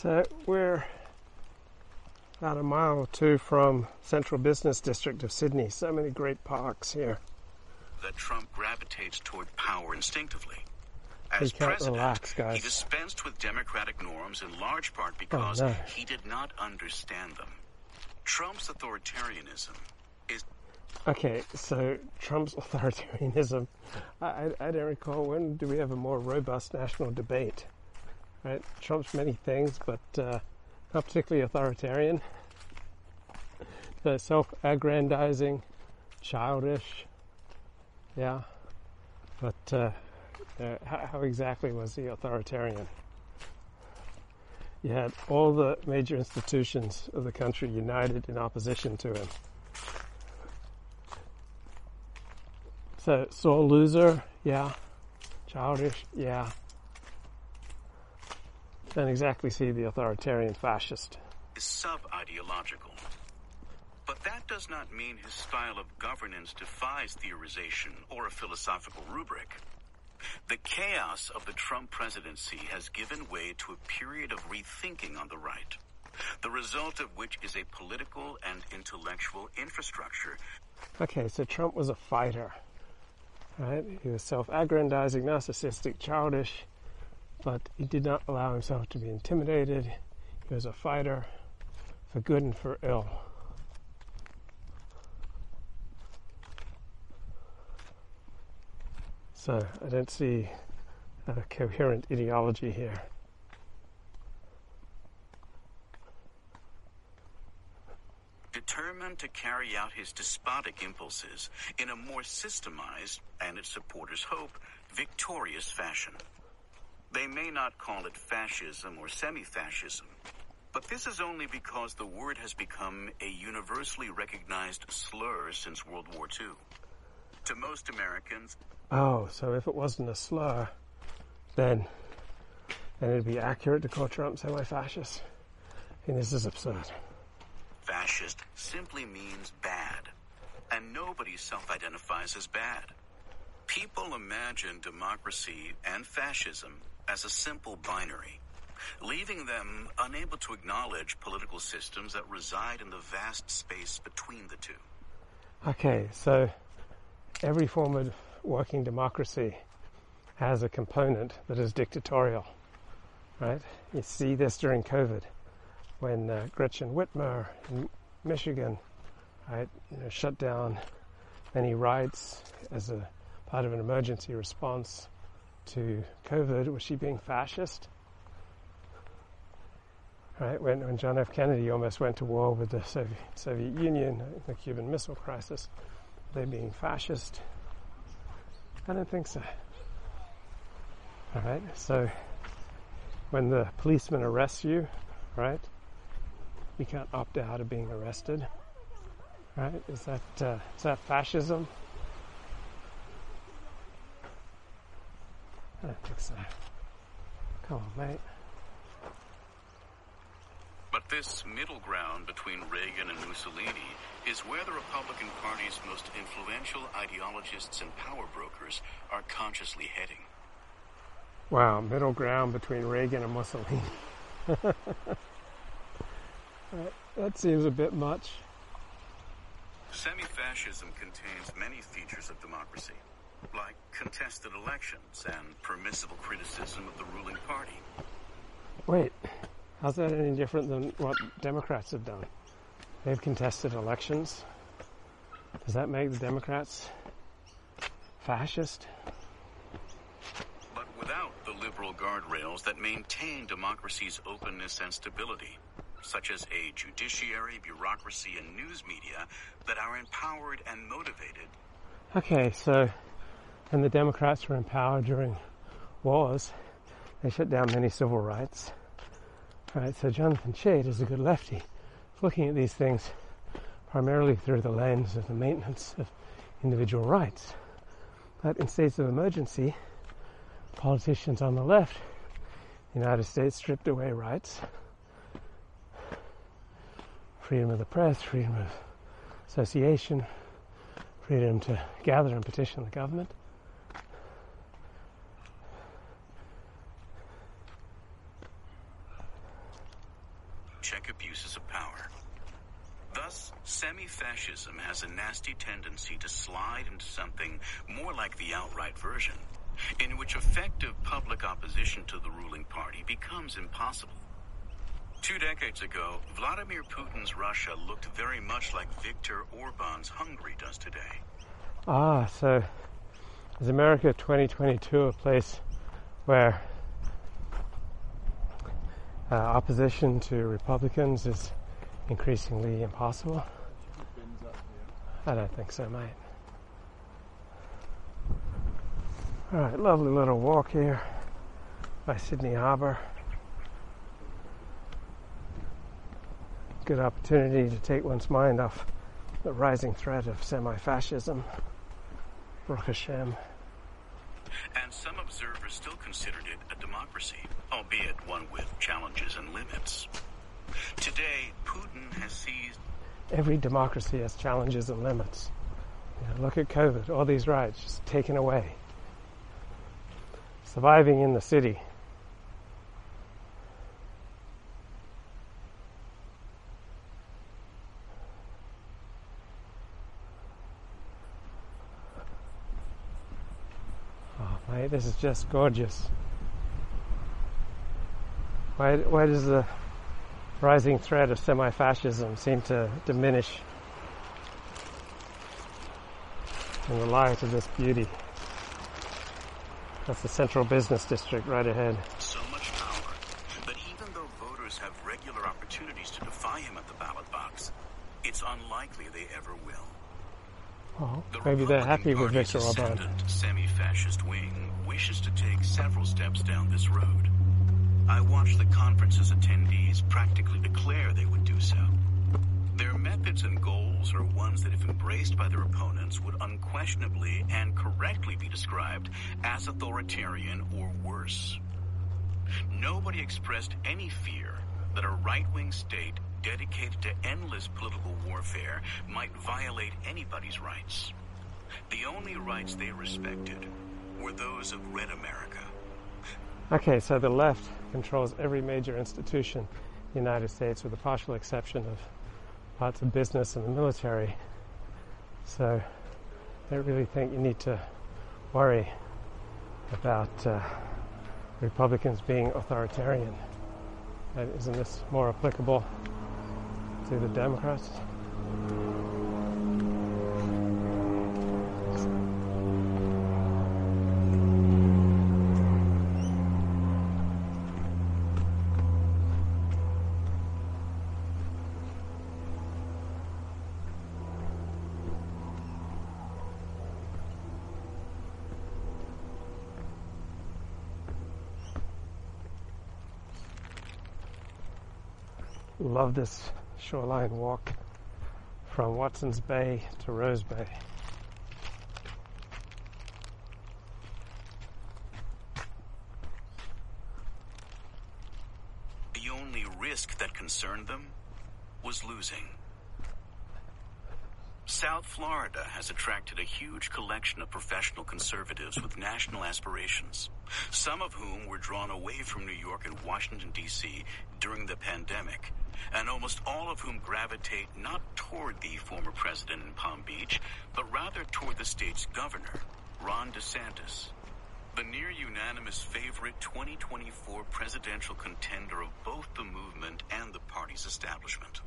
So we're about a mile or two from central business district of Sydney. So many great parks here. That Trump gravitates toward power instinctively. As president, relax, he dispensed with democratic norms in large part oh, because no. he did not understand them. Trump's authoritarianism is Okay, so Trump's authoritarianism. I, I, I don't recall when do we have a more robust national debate. Right? Trump's many things, but uh, not particularly authoritarian. The self-aggrandizing, childish. Yeah, but uh, how, how exactly was he authoritarian? You had all the major institutions of the country united in opposition to him. So, sore loser, yeah. Childish, yeah. Don't exactly see the authoritarian fascist. is sub-ideological. But that does not mean his style of governance defies theorization or a philosophical rubric. The chaos of the Trump presidency has given way to a period of rethinking on the right, the result of which is a political and intellectual infrastructure Okay, so Trump was a fighter, right? He was self-aggrandizing, narcissistic, childish, but he did not allow himself to be intimidated. He was a fighter for good and for ill. So I don't see a coherent ideology here. determined to carry out his despotic impulses in a more systemized, and its supporters hope, victorious fashion. They may not call it fascism or semi-fascism, but this is only because the word has become a universally recognized slur since World War II. To most Americans, Oh, so if it wasn't a slur, then then it'd be accurate to call Trump semi-fascist. I think this is absurd. fascist simply means bad, and nobody self-identifies as bad. People imagine democracy and fascism as a simple binary, leaving them unable to acknowledge political systems that reside in the vast space between the two. Okay, so every form of working democracy has a component that is dictatorial, right? You see this during COVID when uh, Gretchen Whitmer in Michigan, right, you know, shut down many rights as a part of an emergency response to COVID. Was she being fascist? Right, when, when John F. Kennedy almost went to war with the Soviet, Soviet Union, the Cuban Missile Crisis, they being fascist? I don't think so. All right, so when the policeman arrests you, right, you can't opt out of being arrested, right? Is that uh, is that fascism? I don't think so. Come on, mate. But this middle ground between Reagan and Mussolini is where the Republican Party's most influential ideologists and power brokers are consciously heading. Wow, middle ground between Reagan and Mussolini. That seems a bit much. Semi-fascism contains many features of democracy, like contested elections and permissible criticism of the ruling party. Wait, how's that any different than what Democrats have done? They've contested elections. Does that make the Democrats fascist? But without the liberal guardrails that maintain democracy's openness and stability, such as a judiciary, bureaucracy, and news media that are empowered and motivated Okay, so when the Democrats were in power during wars, they shut down many civil rights. Right, so Jonathan Chait is a good lefty, looking at these things primarily through the lens of the maintenance of individual rights. But in states of emergency, politicians on the left, the United States stripped away rights, freedom of the press, freedom of association, freedom to gather and petition the government. check abuses of power. Thus, has a nasty tendency to slide into something more like the outright version, in which effective public opposition to the ruling party becomes impossible. Two decades ago, Vladimir Putin's Russia looked very much like Viktor Orban's Hungary does today. Ah, so is America 2022 a place where uh, opposition to Republicans is increasingly impossible? I don't think so, mate. All right, lovely little walk here by Sydney Harbour. Good opportunity to take one's mind off the rising threat of semi-fascism. Baruch Hashem. And some observers still considered it a democracy, albeit one with challenges and limits. Today, Putin has seized Every democracy has challenges and limits. You know, look at COVID, all these rights just taken away. Surviving in the city. Oh, mate, this is just gorgeous. Why, why does the rising threat of semi-fascism seem to diminish in the light of this beauty? That's the central business district right ahead. so much power that even though voters have regular opportunities to defy him at the ballot box, it's unlikely they ever will. Well, The maybe they're happy with Viktor Orban. semi-fascist wing wishes to take several steps down this road. I watched the conference's attendees practically declare they would do so. Their methods and goals are ones that, if embraced by their opponents, would unquestionably and correctly be described as authoritarian or worse. Nobody expressed any fear that a right-wing state dedicated to endless political warfare might violate anybody's rights. The only rights they respected were those of Red America. Okay, so the left controls every major institution in the United States with the partial exception of parts of business and the military. So I don't really think you need to worry about uh, Republicans being authoritarian. And isn't this more applicable to the Democrats? Love this shoreline walk from Watson's Bay to Rose Bay. The only risk that concerned them was losing. South Florida has attracted a huge collection of professional conservatives with national aspirations, some of whom were drawn away from New York and Washington, D.C. during the pandemic, and almost all of whom gravitate not toward the former president in Palm Beach, but rather toward the state's governor, Ron DeSantis, the near unanimous favorite 2024 presidential contender of both the movement and the party's establishment.